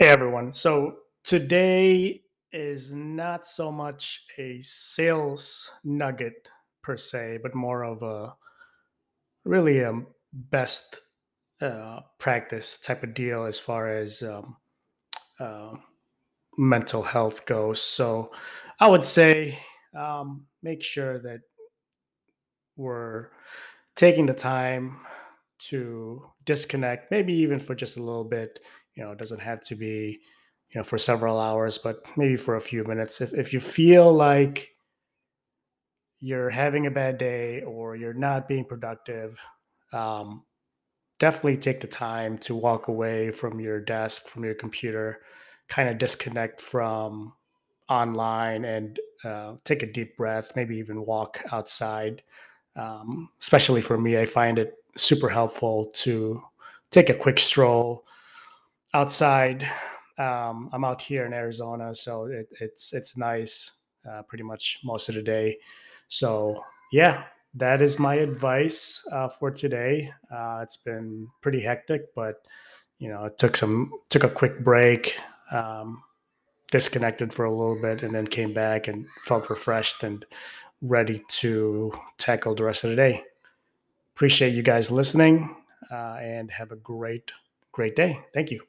Hey everyone. So today is not so much a sales nugget per se, but more of a really a best uh, practice type of deal as far as um, uh, mental health goes. So I would say um, make sure that we're taking the time to disconnect, maybe even for just a little bit. You know, it doesn't have to be, you know, for several hours, but maybe for a few minutes. If, if you feel like you're having a bad day or you're not being productive, um, definitely take the time to walk away from your desk, from your computer, kind of disconnect from online and uh, take a deep breath, maybe even walk outside. Um, especially for me, I find it super helpful to take a quick stroll outside. Um, I'm out here in Arizona, so it, it's it's nice uh, pretty much most of the day. So yeah, that is my advice uh, for today. Uh, it's been pretty hectic, but you know, it took some took a quick break, um, disconnected for a little bit, and then came back and felt refreshed and ready to tackle the rest of the day. Appreciate you guys listening, uh, and have a great great day. Thank you.